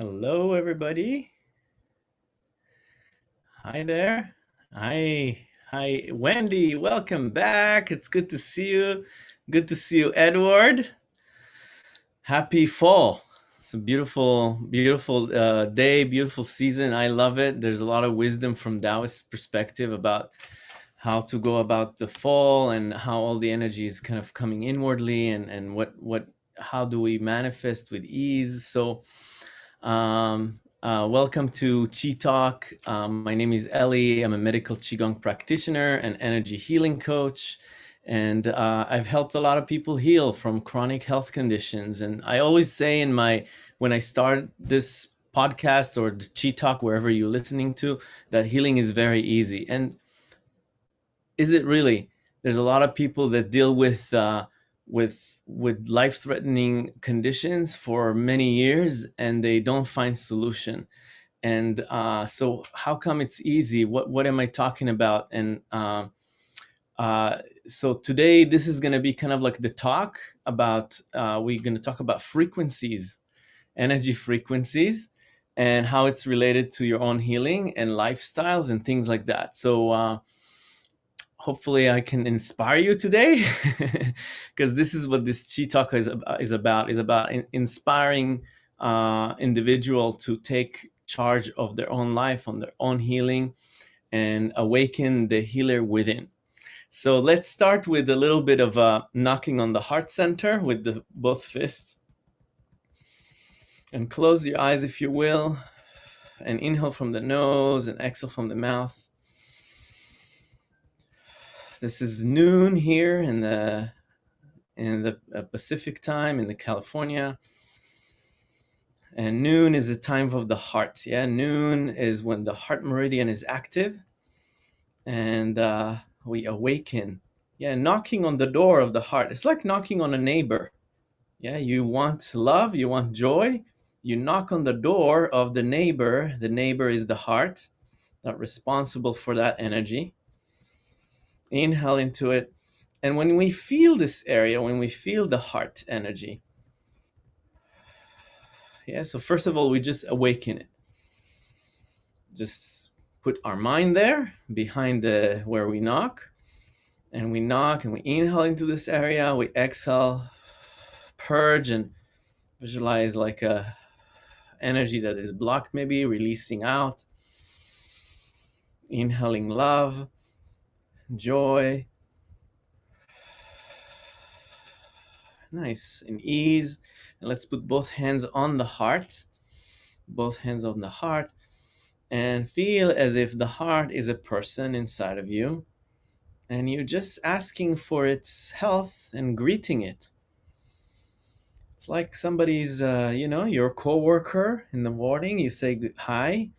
Hello, everybody. Hi there. Hi. Hi, Wendy. Welcome back. It's good to see you. Good to see you, Edward. Happy fall. It's a beautiful, beautiful uh, day, beautiful season. I love it. There's a lot of wisdom from Taoist perspective about how to go about the fall and how all the energy is kind of coming inwardly and, and what, what, how do we manifest with ease. So Um, uh, welcome to Chi Talk. Um, my name is Ellie. I'm a medical Qigong practitioner and energy healing coach. And uh, I've helped a lot of people heal from chronic health conditions. And I always say in my, when I start this podcast or the Chi Talk, wherever you're listening to, that healing is very easy. And is it really? There's a lot of people that deal with uh, with with life-threatening conditions for many years and they don't find solution. And uh, so, how come it's easy? What what am I talking about? And uh, uh, so today, this is going to be kind of like the talk about. Uh, we're going to talk about frequencies, energy frequencies, and how it's related to your own healing and lifestyles and things like that. So. Uh, hopefully I can inspire you today because this is what this Chi Talk is, is about. Is about in, inspiring uh, individual to take charge of their own life on their own healing and awaken the healer within. So let's start with a little bit of a knocking on the heart center with the both fists. And close your eyes if you will and inhale from the nose and exhale from the mouth this is noon here in the in the uh, Pacific time in the California. And noon is the time of the heart. Yeah, noon is when the heart meridian is active, and uh, we awaken. Yeah, knocking on the door of the heart. It's like knocking on a neighbor. Yeah, you want love, you want joy. You knock on the door of the neighbor. The neighbor is the heart, not responsible for that energy inhale into it. And when we feel this area, when we feel the heart energy, yeah, so first of all, we just awaken it. Just put our mind there behind the where we knock, and we knock and we inhale into this area, we exhale, purge and visualize like a energy that is blocked, maybe releasing out, inhaling love, joy, Nice and ease. And let's put both hands on the heart, both hands on the heart, and feel as if the heart is a person inside of you. And you're just asking for its health and greeting it. It's like somebody's, uh, you know, your coworker in the morning. You say hi.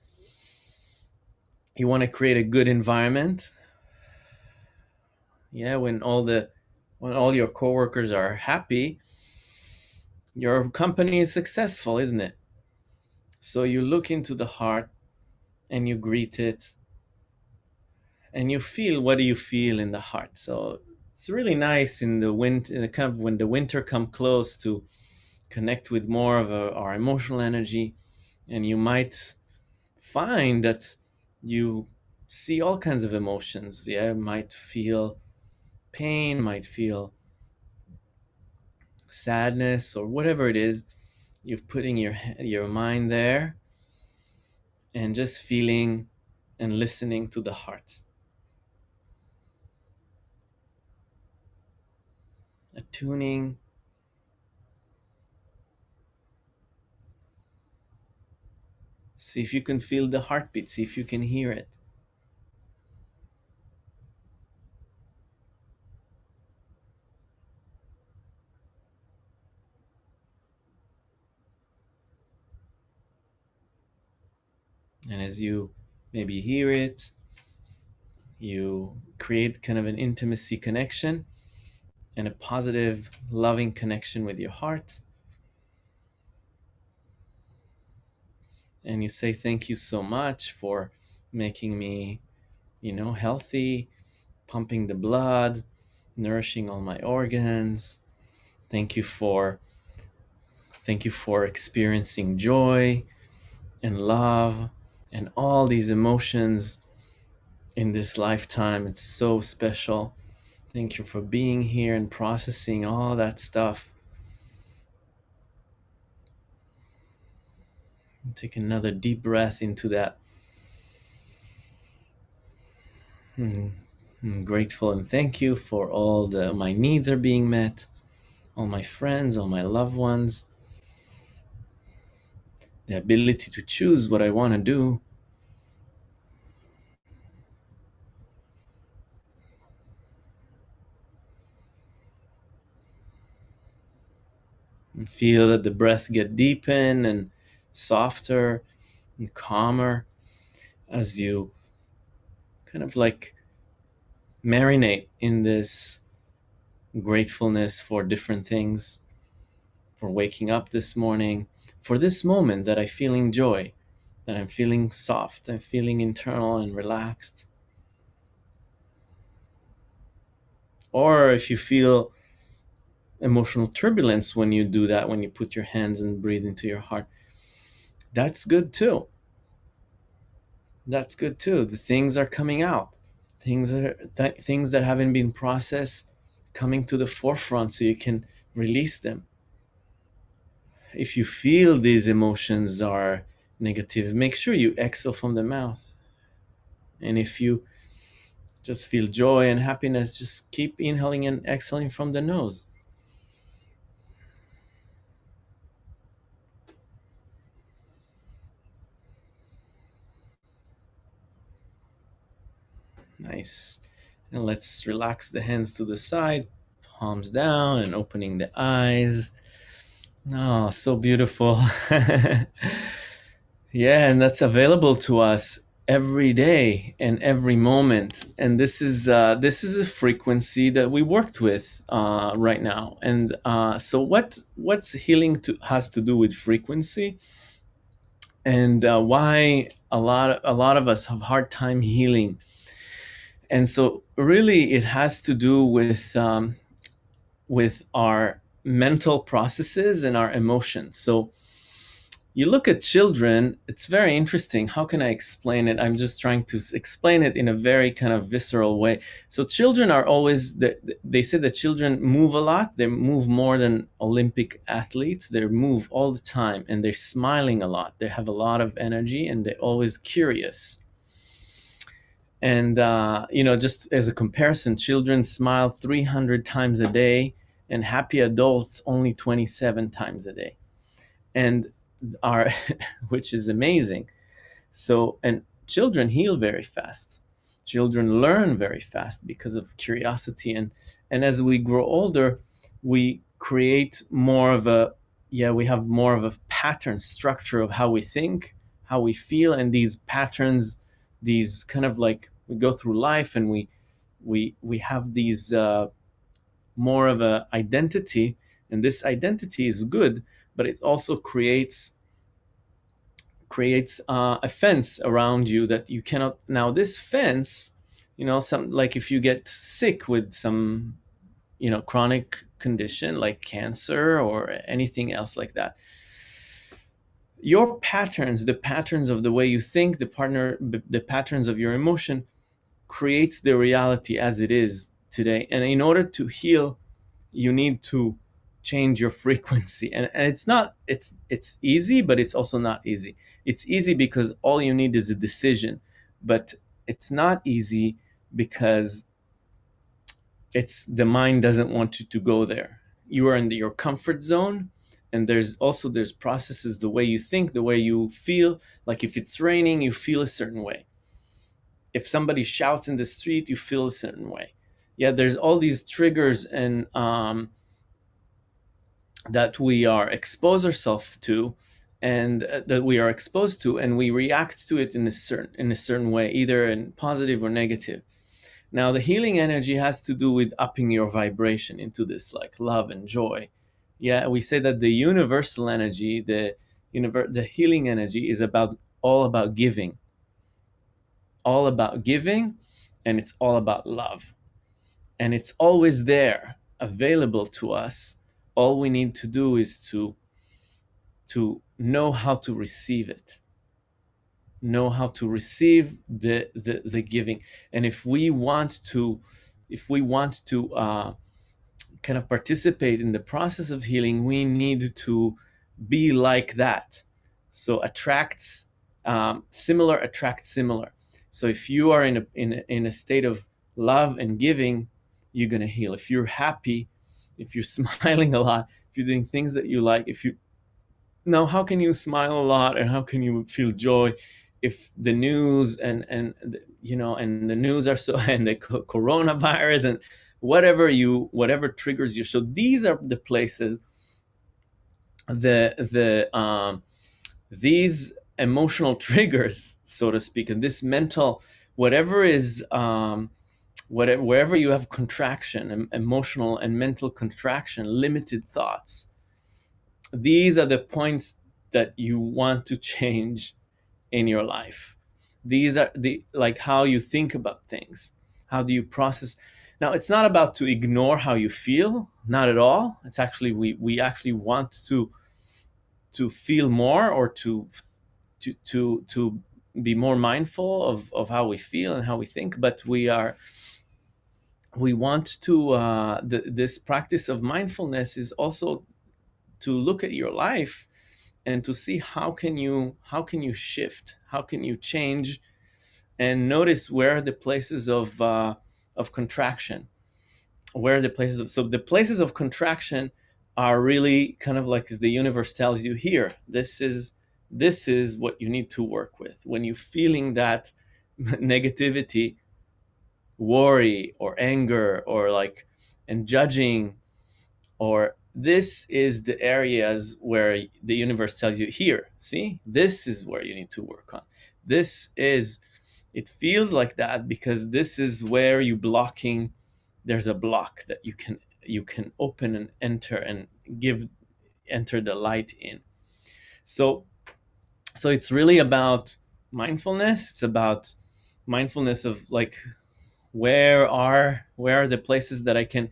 You want to create a good environment. Yeah, when all the when all your coworkers are happy, your company is successful, isn't it? So you look into the heart and you greet it and you feel what do you feel in the heart. So it's really nice in the winter, in the kind of when the winter come close to connect with more of a, our emotional energy, and you might find that you see all kinds of emotions. Yeah, might feel pain, might feel sadness or whatever it is. You're putting your your mind there and just feeling and listening to the heart. Attuning. See if you can feel the heartbeat, see if you can hear it. As you maybe hear it, you create kind of an intimacy connection and a positive, loving connection with your heart. And you say, Thank you so much for making me, you know, healthy, pumping the blood, nourishing all my organs. Thank you for thank you for experiencing joy and love and all these emotions in this lifetime. It's so special. Thank you for being here and processing all that stuff. Take another deep breath into that. Hmm. I'm grateful and thank you for all the my needs are being met, all my friends, all my loved ones, the ability to choose what I want to do. And feel that the breath get deepen and softer and calmer as you kind of like marinate in this gratefulness for different things, for waking up this morning, for this moment that I'm feeling joy, that I'm feeling soft, I'm feeling internal and relaxed. Or if you feel emotional turbulence when you do that, when you put your hands and breathe into your heart, that's good too. That's good too. The things are coming out. Things are th- things that haven't been processed coming to the forefront so you can release them. If you feel these emotions are negative, make sure you exhale from the mouth. And if you just feel joy and happiness, just keep inhaling and exhaling from the nose. Nice. And let's relax the hands to the side, palms down, and opening the eyes. Oh, so beautiful. yeah, and that's available to us every day and every moment. And this is uh, this is a frequency that we worked with uh, right now. And uh, so, what what's healing to, has to do with frequency, and uh, why a lot a lot of us have hard time healing and so really it has to do with um, with our mental processes and our emotions. So you look at children it's very interesting. How can i explain it? I'm just trying to explain it in a very kind of visceral way. So children are always they say that children move a lot. They move more than olympic athletes. They move all the time and they're smiling a lot. They have a lot of energy and they're always curious. And uh, you know just as a comparison children smile 300 times a day and happy adults only 27 times a day. And are which is amazing. So and children heal very fast. Children learn very fast because of curiosity. And and as we grow older we create more of a yeah we have more of a pattern structure of how we think how we feel. And these patterns these kind of like we go through life and we we we have these uh, more of a identity and this identity is good but it also creates creates uh, a fence around you that you cannot now this fence you know some like if you get sick with some you know chronic condition like cancer or anything else like that your patterns the patterns of the way you think the partner the patterns of your emotion creates the reality as it is today. And in order to heal you need to change your frequency. And, and it's not it's it's easy but it's also not easy. It's easy because all you need is a decision but it's not easy because it's the mind doesn't want you to go there. You are in the, your comfort zone and there's also there's processes the way you think the way you feel. Like if it's raining you feel a certain way. If somebody shouts in the street you feel a certain way yeah there's all these triggers and um, that we are expose ourselves to and uh, that we are exposed to and we react to it in a certain in a certain way either in positive or negative. Now the healing energy has to do with upping your vibration into this like love and joy. Yeah we say that the universal energy the univer- the healing energy is about all about giving. All about giving and it's all about love and it's always there available to us. All we need to do is to to know how to receive it. Know how to receive the the, the giving. And if we want to if we want to uh, kind of participate in the process of healing we need to be like that. So attracts um, similar attracts similar. So if you are in a, in a in a state of love and giving you're going to heal. If you're happy if you're smiling a lot if you're doing things that you like if you now how can you smile a lot and how can you feel joy if the news and and you know and the news are so and the coronavirus and whatever you whatever triggers you. So these are the places the the um these emotional triggers so to speak and this mental whatever is um whatever wherever you have contraction emotional and mental contraction limited thoughts these are the points that you want to change in your life. These are the like how you think about things. How do you process? Now it's not about to ignore how you feel not at all. It's actually we we actually want to to feel more or to to to to be more mindful of of how we feel and how we think but we are we want to uh the, this practice of mindfulness is also to look at your life and to see how can you how can you shift? How can you change? And notice where the places of uh, of contraction? Where are the places of so the places of contraction are really kind of like the universe tells you here this is this is what you need to work with. When you're feeling that negativity worry or anger or like and judging or this is the areas where the universe tells you here see this is where you need to work on. This is it feels like that because this is where you blocking there's a block that you can you can open and enter and give enter the light in. So so it's really about mindfulness. It's about mindfulness of like where are where are the places that i can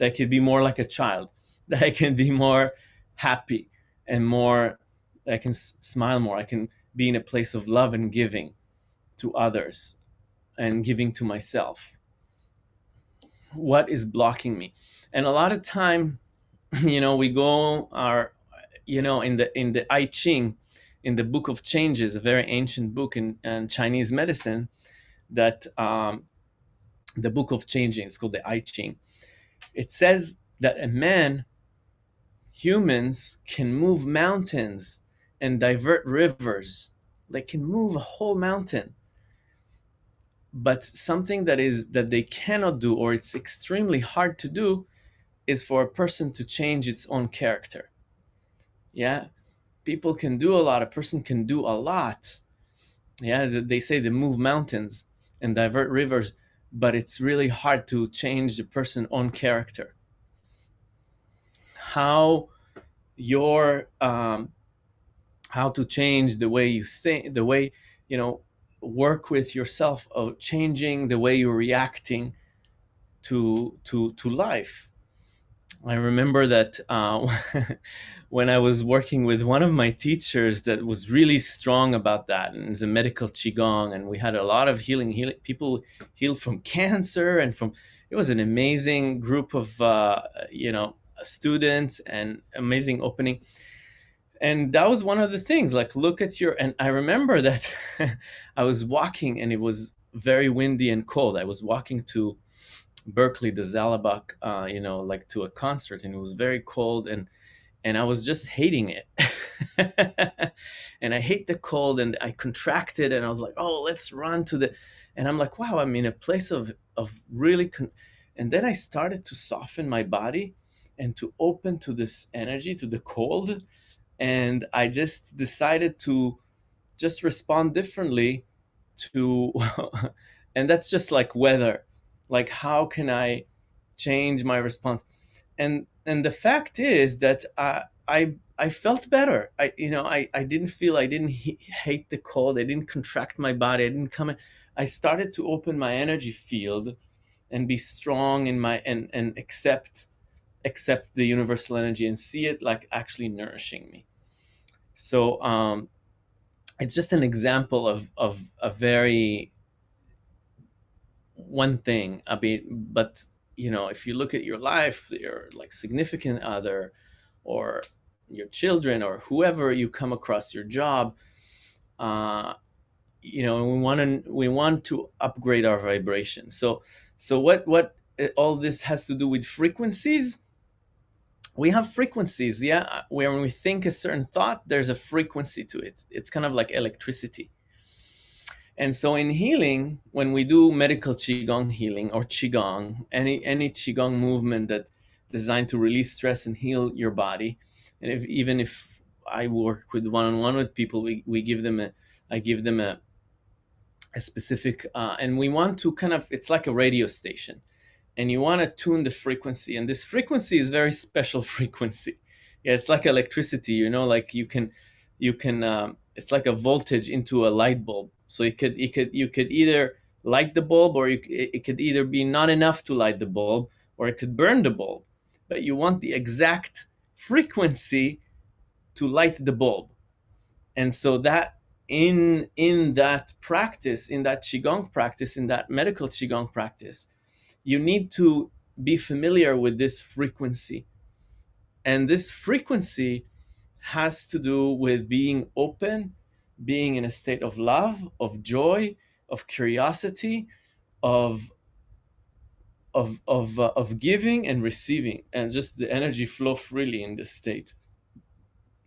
that could be more like a child that I can be more happy and more, I can s- smile more. I can be in a place of love and giving to others and giving to myself. What is blocking me? And a lot of time, you know, we go our, you know, in the in the I Ching, in the Book of Changes, a very ancient book in, in Chinese medicine, that um, the Book of Changing, it's called the I Ching. It says that a man humans can move mountains and divert rivers. They can move a whole mountain. But something that is that they cannot do or it's extremely hard to do is for a person to change its own character. Yeah. People can do a lot, a person can do a lot. Yeah, they say they move mountains and divert rivers, but it's really hard to change the person's own character. How your um, how to change the way you think the way you know work with yourself of changing the way you're reacting to to to life i remember that uh, when i was working with one of my teachers that was really strong about that and it's a medical qigong and we had a lot of healing healing people healed from cancer and from it was an amazing group of uh, you know students and amazing opening. And that was one of the things like look at your and i remember that i was walking and it was very windy and cold. I was walking to berkeley the Zellerbach uh, you know like to a concert and it was very cold and and i was just hating it. And i hate the cold and i contracted and i was like oh let's run to the and i'm like wow i'm in a place of of really con- and then i started to soften my body and to open to this energy to the cold and i just decided to just respond differently to and that's just like weather like how can i change my response? And and the fact is that i i i felt better. I you know i i didn't feel i didn't he- hate the cold. I didn't contract my body. I didn't come in. I started to open my energy field and be strong in my and and accept accept the universal energy and see it like actually nourishing me. So um it's just an example of of a very one thing i mean but you know if you look at your life your like significant other or your children or whoever you come across your job uh you know we want to we want to upgrade our vibration. So so what what uh, all this has to do with frequencies? We have frequencies yeah. When we think a certain thought there's a frequency to it. It's kind of like electricity and so in healing when we do medical qigong healing or qigong any any qigong movement that designed to release stress and heal your body and if, even if i work with one-on-one with people we, we give them a i give them a, a specific uh, and we want to kind of it's like a radio station. And you want to tune the frequency and this frequency is very special frequency. Yeah it's like electricity you know like you can you can um, it's like a voltage into a light bulb so it could it could you could either light the bulb or you, it could either be not enough to light the bulb or it could burn the bulb but you want the exact frequency to light the bulb and so that in in that practice in that qigong practice in that medical qigong practice you need to be familiar with this frequency. And this frequency has to do with being open, being in a state of love, of joy, of curiosity, of of of uh, of giving and receiving, and just the energy flow freely in this state.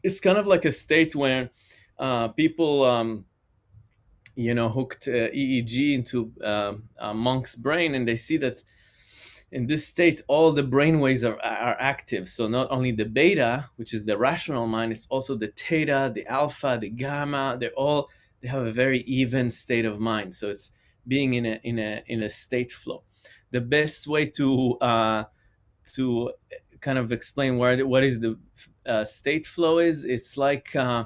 It's kind of like a state where uh, people, um, you know, hooked uh, EEG into um, a monk's brain, and they see that in this state, all the brain waves are, are active. So not only the beta, which is the rational mind, it's also the theta, the alpha, the gamma. They're all they have a very even state of mind. So it's being in a in a in a state flow. The best way to uh, to kind of explain what what is the uh, state flow is, it's like uh,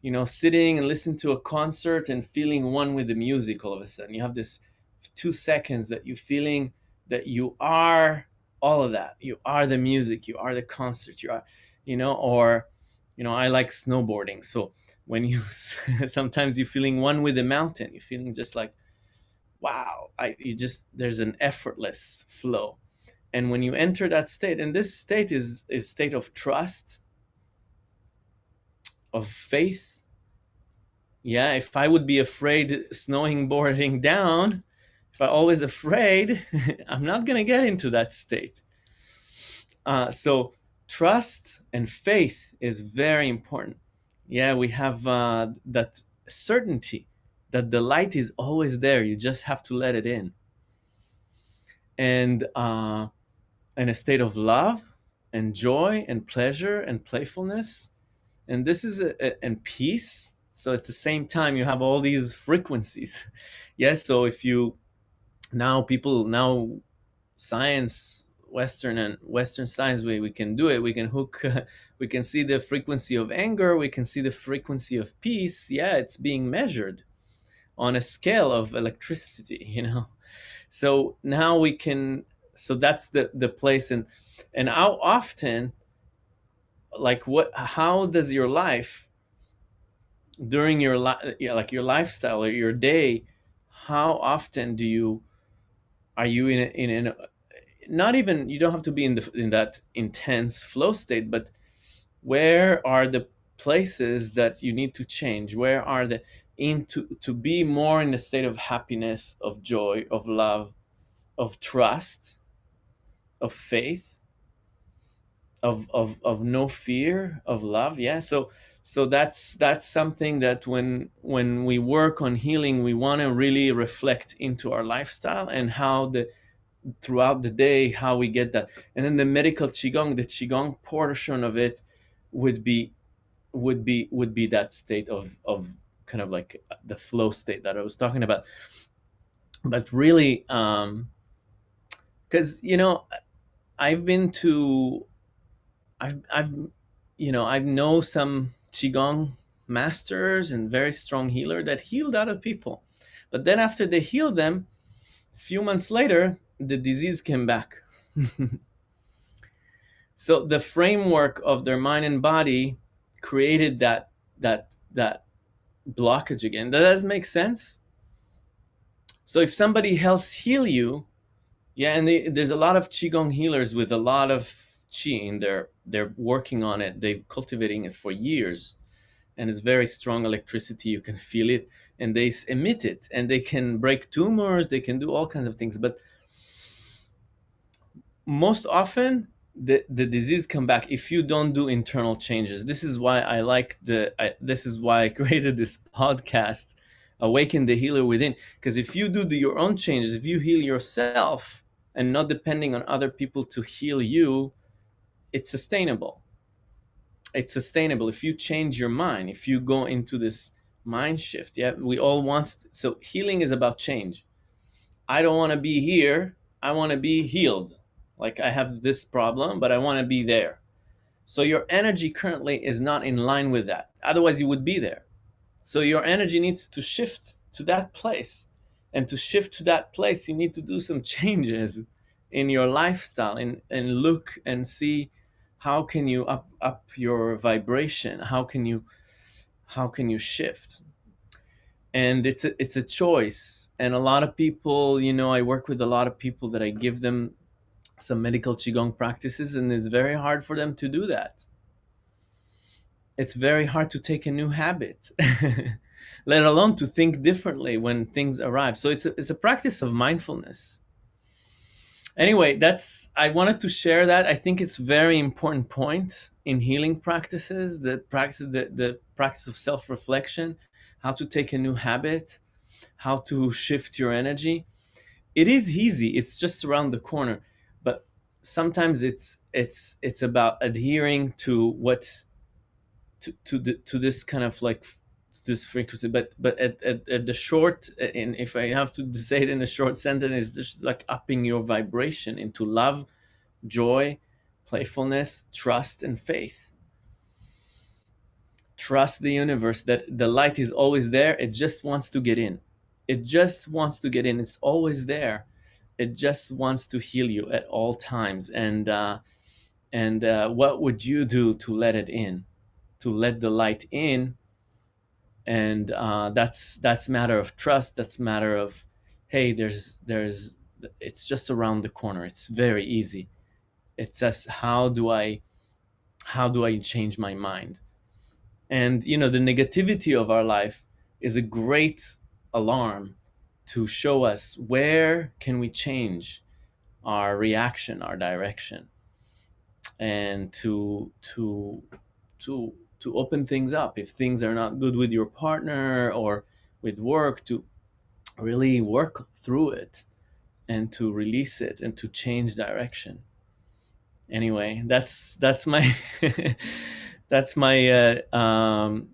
you know sitting and listening to a concert and feeling one with the music. All of a sudden, you have this two seconds that you're feeling that you are all of that. You are the music you are the concert you are you know or you know i like snowboarding. So when you sometimes you're feeling one with the mountain you're feeling just like wow i you just there's an effortless flow. And when you enter that state and this state is is state of trust of faith. Yeah if i would be afraid snowing boarding down I'm always afraid, I'm not going to get into that state. Uh, so trust and faith is very important. Yeah, we have uh, that certainty that the light is always there. You just have to let it in. And uh, in a state of love and joy and pleasure and playfulness. And this is a, a, and peace. So at the same time, you have all these frequencies. Yes. So if you now people now science western and western science we, we can do it. We can hook uh, we can see the frequency of anger. We can see the frequency of peace. Yeah it's being measured on a scale of electricity you know? So now we can so that's the the place. And and how often like what how does your life during your li- yeah, like your lifestyle or your day how often do you are you in a, in a, not even you don't have to be in the in that intense flow state but where are the places that you need to change? Where are the into to be more in a state of happiness of joy of love of trust of faith of of of no fear of love yeah? So so that's that's something that when when we work on healing we want to really reflect into our lifestyle and how the throughout the day how we get that. And then the medical qigong the qigong portion of it would be would be would be that state of of kind of like the flow state that i was talking about. But really um because you know i've been to i've i've you know i know some qigong masters and very strong healer that healed other people but then after they healed them a few months later the disease came back so the framework of their mind and body created that that that blockage again. That Does that make sense? So if somebody helps heal you, yeah, and they, there's a lot of qigong healers with a lot of qi in there. They're working on it. They're cultivating it for years, and it's very strong electricity. You can feel it, and they emit it, and they can break tumors. They can do all kinds of things, but most often the, the disease come back if you don't do internal changes this is why i like the I, this is why i created this podcast awaken the healer within because if you do the, your own changes if you heal yourself and not depending on other people to heal you it's sustainable it's sustainable if you change your mind if you go into this mind shift yeah we all want so healing is about change i don't want to be here i want to be healed like I have this problem, but I want to be there. So your energy currently is not in line with that. Otherwise, you would be there. So your energy needs to shift to that place. And to shift to that place, you need to do some changes in your lifestyle and, and look and see how can you up up your vibration? How can you how can you shift? And it's a, it's a choice. And a lot of people, you know, I work with a lot of people that I give them some medical qigong practices and it's very hard for them to do that it's very hard to take a new habit let alone to think differently when things arrive so it's a, it's a practice of mindfulness anyway that's i wanted to share that. I think it's very important point in healing practices the practice the, the practice of self-reflection how to take a new habit how to shift your energy. It is easy. It's just around the corner. But sometimes it's it's it's about adhering to what to to the, to this kind of like this frequency but but at, at, at the short and if i have to say it in a short sentence it's just like upping your vibration into love joy playfulness trust and faith. Trust the universe that the light is always there. It just wants to get in. It just wants to get in. It's always there. It just wants to heal you at all times. And uh, and uh, what would you do to let it in? To let the light in and uh, that's that's matter of trust. That's matter of hey there's there's it's just around the corner. It's very easy. It's just how do i how do i change my mind? And you know the negativity of our life is a great alarm to show us where can we change our reaction our direction and to to to to open things up if things are not good with your partner or with work to really work through it and to release it and to change direction anyway that's that's my that's my uh, um,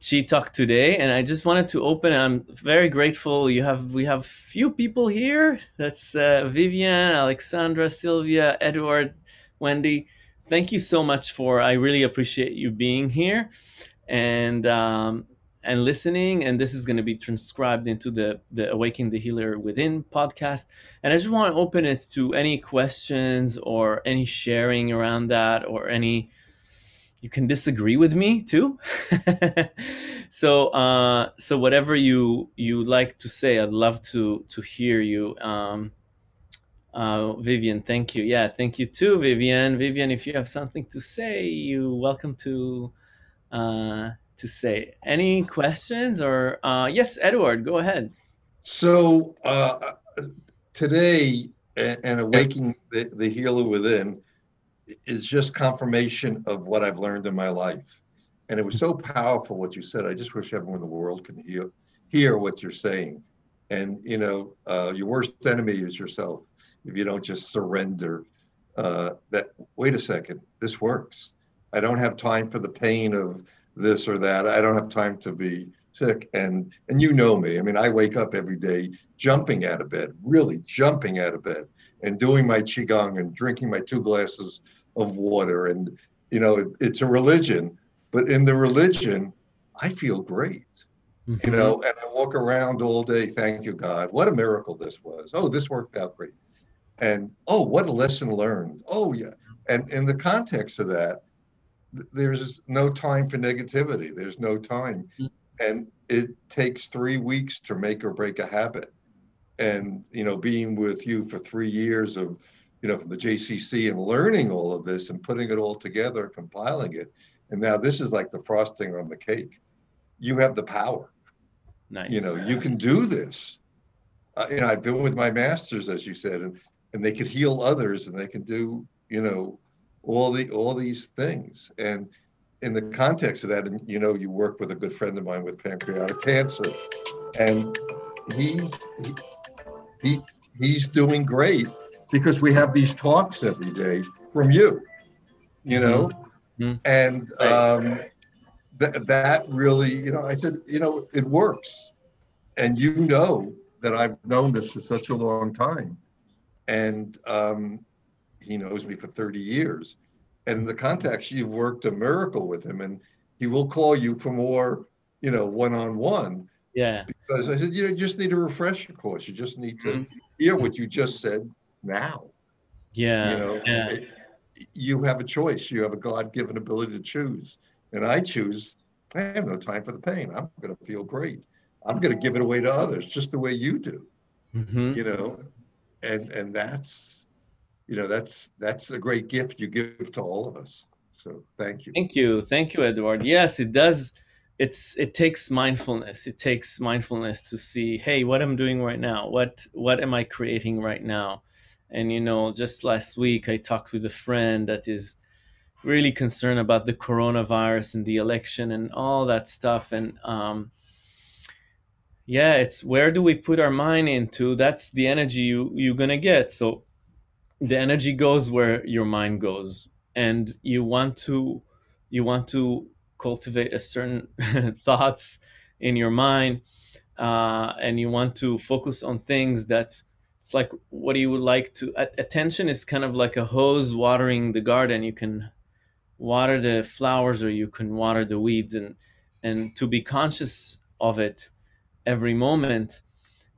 Chi Talk today, and I just wanted to open. I'm very grateful. You have we have few people here. That's uh, Vivian, Alexandra, Sylvia, Edward, Wendy. Thank you so much for. I really appreciate you being here, and um, and listening. And this is going to be transcribed into the the Awaken the Healer Within podcast. And I just want to open it to any questions or any sharing around that or any you can disagree with me too so uh, so whatever you you like to say i'd love to to hear you um, uh, vivian thank you yeah thank you too vivian vivian if you have something to say you welcome to uh, to say any questions or uh, yes edward go ahead so uh, today and awakening the, the healer within is just confirmation of what I've learned in my life. And it was so powerful what you said. I just wish everyone in the world can hear hear what you're saying. And you know, uh, your worst enemy is yourself. If you don't just surrender, uh, that wait a second, this works. I don't have time for the pain of this or that. I don't have time to be sick. And and you know me. I mean, I wake up every day jumping out of bed, really jumping out of bed, and doing my qigong and drinking my two glasses of water and you know it, it's a religion but in the religion i feel great mm-hmm. you know and i walk around all day thank you god what a miracle this was oh this worked out great and oh what a lesson learned oh yeah and in the context of that there's no time for negativity there's no time mm-hmm. and it takes three weeks to make or break a habit. And you know, being with you for three years of, you know, from the JCC and learning all of this and putting it all together, compiling it, and now this is like the frosting on the cake. You have the power. Nice. You know, you can do this. Uh, you know, I've been with my masters, as you said, and and they could heal others, and they can do, you know, all the all these things. And in the context of that, and you know, you work with a good friend of mine with pancreatic cancer, and he, he, he he's doing great because we have these talks every day from you, you know, mm-hmm. and um, th- that really, you know, I said, you know, it works, and you know that I've known this for such a long time, and um, he knows me for 30 years. And the context you've worked a miracle with him and he will call you for more you know one-on-one. Yeah. Because i said you, know, you just need a refresher course. You just need to mm-hmm. hear what you just said now. Yeah. You know yeah. It, you have a choice. You have a god-given ability to choose. And i choose i have no time for the pain. I'm going to feel great. I'm going to give it away to others just the way you do. Mm-hmm. you know and and that's you know that's that's a great gift you give to all of us. So thank you. Thank you. Thank you edward. Yes it does it's it takes mindfulness. It takes mindfulness to see hey what i'm doing right now? What what am i creating right now? And you know just last week i talked with a friend that is really concerned about the coronavirus and the election and all that stuff. And um yeah it's where do we put our mind into? That's the energy you you're gonna get. So the energy goes where your mind goes. And you want to you want to cultivate a certain thoughts in your mind uh, and you want to focus on things that it's like what do you would like to attention is kind of like a hose watering the garden. You can water the flowers or you can water the weeds. And and to be conscious of it every moment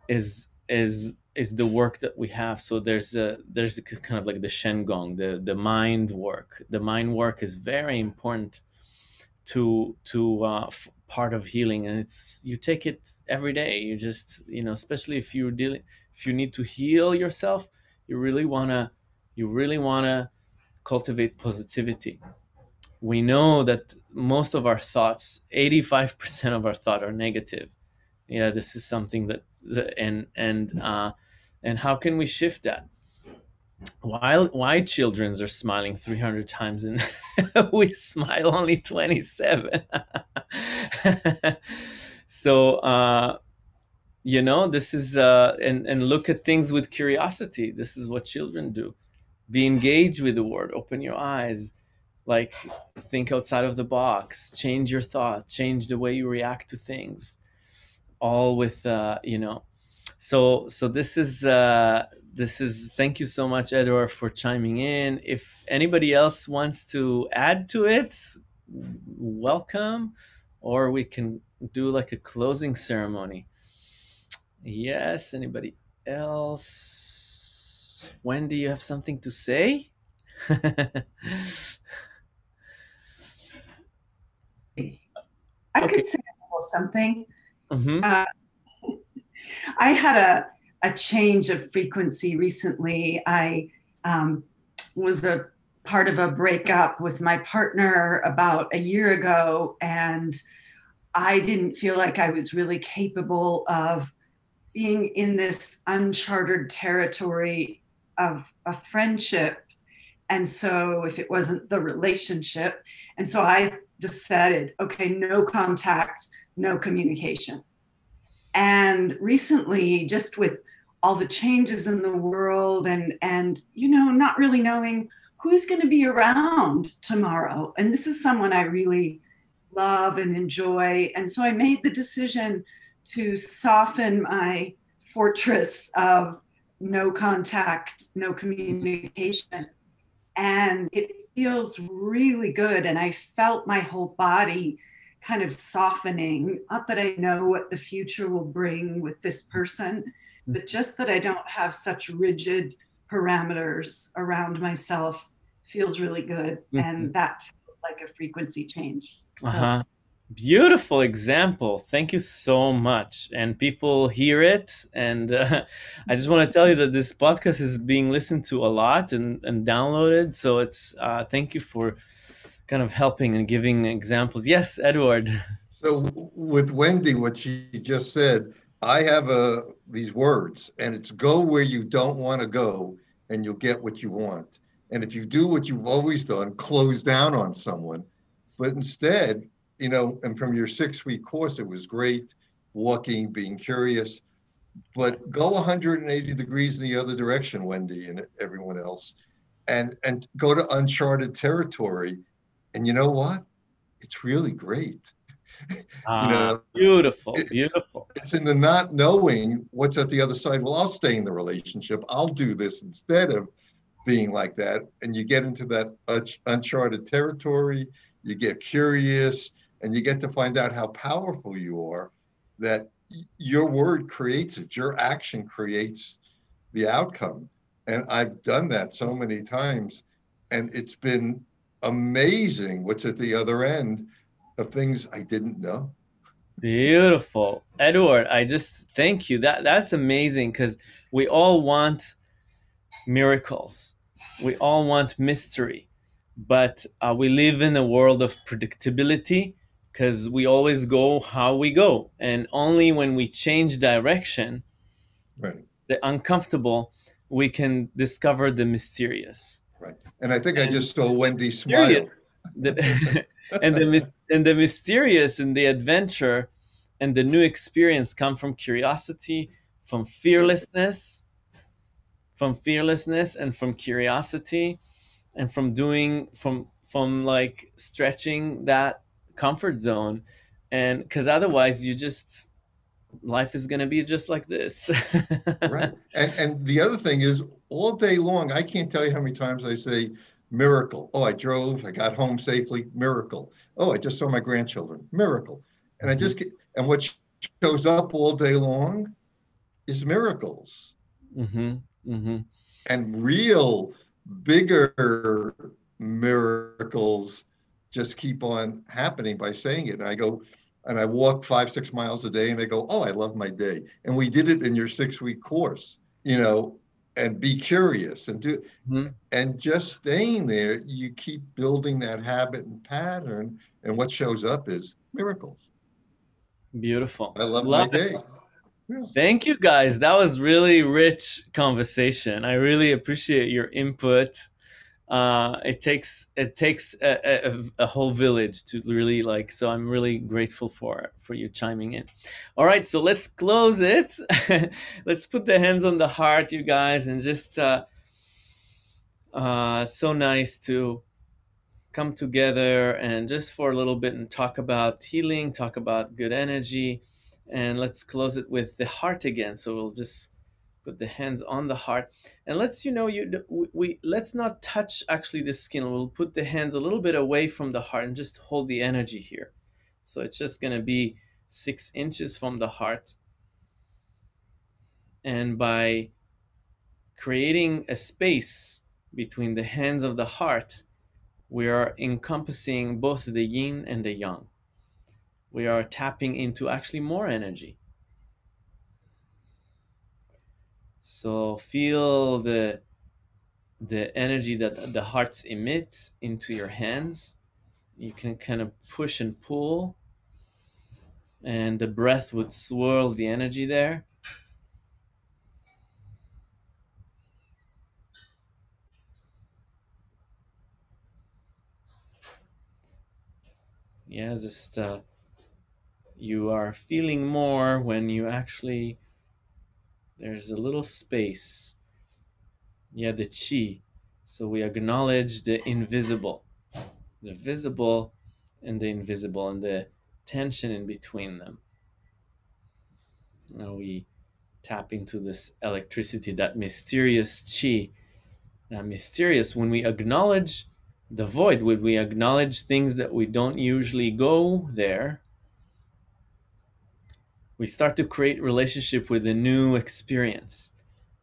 is is is the work that we have. So there's a there's a kind of like the Shen Gong, the the mind work. The mind work is very important to to uh, f- part of healing, and it's you take it every day. You just you know, especially if you're dealing if you need to heal yourself, you really wanna you really wanna cultivate positivity. We know that most of our thoughts, 85% of our thought are negative. Yeah, this is something that and and uh, and how can we shift that? Why why childrens are smiling 300 times and we smile only 27? so uh, you know this is uh, and and look at things with curiosity. This is what children do. Be engaged with the world. Open your eyes like think outside of the box change your thoughts change the way you react to things all with uh, you know. So so this is uh, this is thank you so much edward for chiming in. If anybody else wants to add to it welcome or we can do like a closing ceremony. Yes anybody else? Wendy you have something to say? I okay. could say a little something. Mm-hmm. Uh, I had a, a change of frequency recently. I um, was a part of a breakup with my partner about a year ago, and I didn't feel like I was really capable of being in this uncharted territory of a friendship. And so, if it wasn't the relationship, and so I decided, okay, no contact, no communication. And recently, just with all the changes in the world and and you know, not really knowing who's going to be around tomorrow. And this is someone I really love and enjoy. And so I made the decision to soften my fortress of no contact, no communication. And it feels really good. And I felt my whole body kind of softening. Not that I know what the future will bring with this person, mm. but just that I don't have such rigid parameters around myself feels really good. Mm-hmm. And that feels like a frequency change. Uh huh. Beautiful example. Thank you so much. And people hear it. And uh, I just want to tell you that this podcast is being listened to a lot and, and downloaded. So it's uh, thank you for kind of helping and giving examples. Yes, Edward. So with Wendy, what she just said, I have a these words, and it's go where you don't want to go, and you'll get what you want. And if you do what you've always done, close down on someone, but instead you know, and from your six week course, it was great walking, being curious, but go 180 degrees in the other direction, Wendy and everyone else, and and go to uncharted territory. And you know what? It's really great. Ah, you know, beautiful, beautiful. It's in the not knowing what's at the other side. Well, I'll stay in the relationship. I'll do this instead of being like that. And you get into that uncharted territory. You get curious and you get to find out how powerful you are that your word creates it your action creates the outcome. And i've done that so many times and it's been amazing what's at the other end of things i didn't know. Beautiful. Edward i just thank you. That that's amazing because we all want miracles. We all want mystery. But uh, we live in a world of predictability because we always go how we go and only when we change direction right. the uncomfortable we can discover the mysterious. Right. And i think and i just saw wendy smile. The, and the and the mysterious and the adventure and the new experience come from curiosity from fearlessness from fearlessness and from curiosity and from doing from from like stretching that comfort zone and because otherwise you just life is going to be just like this. Right. And, and the other thing is all day long i can't tell you how many times i say miracle. Oh i drove i got home safely miracle. Oh i just saw my grandchildren miracle. And i just get and what shows up all day long is miracles. Mm-hmm. Mm-hmm. and real bigger miracles just keep on happening by saying it. And I go, and I walk five, six miles a day, and they go, Oh, I love my day. And we did it in your six week course, you know, and be curious and do, mm-hmm. and just staying there, you keep building that habit and pattern. And what shows up is miracles. Beautiful. I love, love my day. Yeah. Thank you guys. That was really rich conversation. I really appreciate your input uh, it takes it takes a, a, a, whole village to really like so i'm really grateful for for you chiming in. All right so let's close it. Let's put the hands on the heart you guys and just uh, uh, so nice to come together and just for a little bit and talk about healing talk about good energy and let's close it with the heart again. So we'll just put the hands on the heart. And let's you know you we, let's not touch actually the skin. We'll put the hands a little bit away from the heart and just hold the energy here. So it's just going to be six inches from the heart. And by creating a space between the hands of the heart we are encompassing both the yin and the yang. We are tapping into actually more energy So feel the the energy that the hearts emit into your hands. You can kind of push and pull, and the breath would swirl the energy there. Yeah, just uh, you are feeling more when you actually there's a little space. Yeah, the chi. So we acknowledge the invisible, the visible and the invisible, and the tension in between them. Now we tap into this electricity, that mysterious chi, that mysterious. When we acknowledge the void, when we acknowledge things that we don't usually go there, we start to create relationship with a new experience.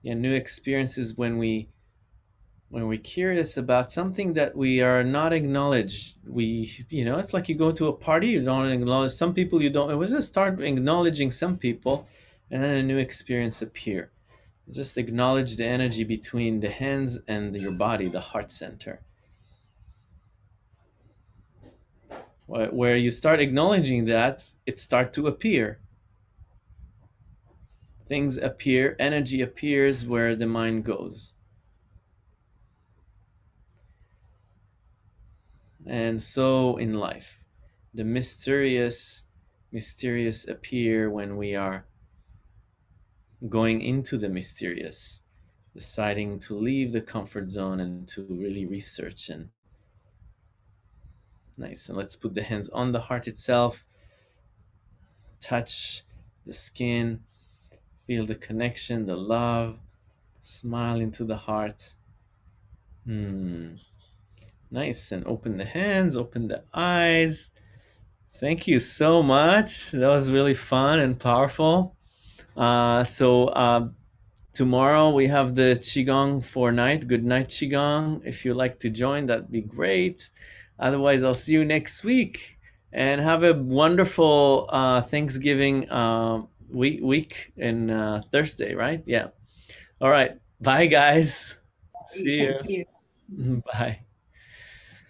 Yeah, new experiences when we when we're curious about something that we are not acknowledged. We you know it's like you go to a party you don't acknowledge some people you don't it was just start acknowledging some people and then a new experience appear. Just acknowledge the energy between the hands and your body the heart center. Where you start acknowledging that it start to appear things appear energy appears where the mind goes. And so in life the mysterious mysterious appear when we are going into the mysterious deciding to leave the comfort zone and to really research and nice. And let's put the hands on the heart itself touch the skin feel the connection the love smile into the heart hmm Nice. And open the hands, open the eyes. Thank you so much. That was really fun and powerful. Uh, so uh, tomorrow we have the Qigong for night. Good night, Qigong. If you'd like to join, that'd be great. Otherwise, I'll see you next week. And have a wonderful uh, Thanksgiving uh, week, week and uh, Thursday, right? Yeah. All right. Bye, guys. See you. you. Bye.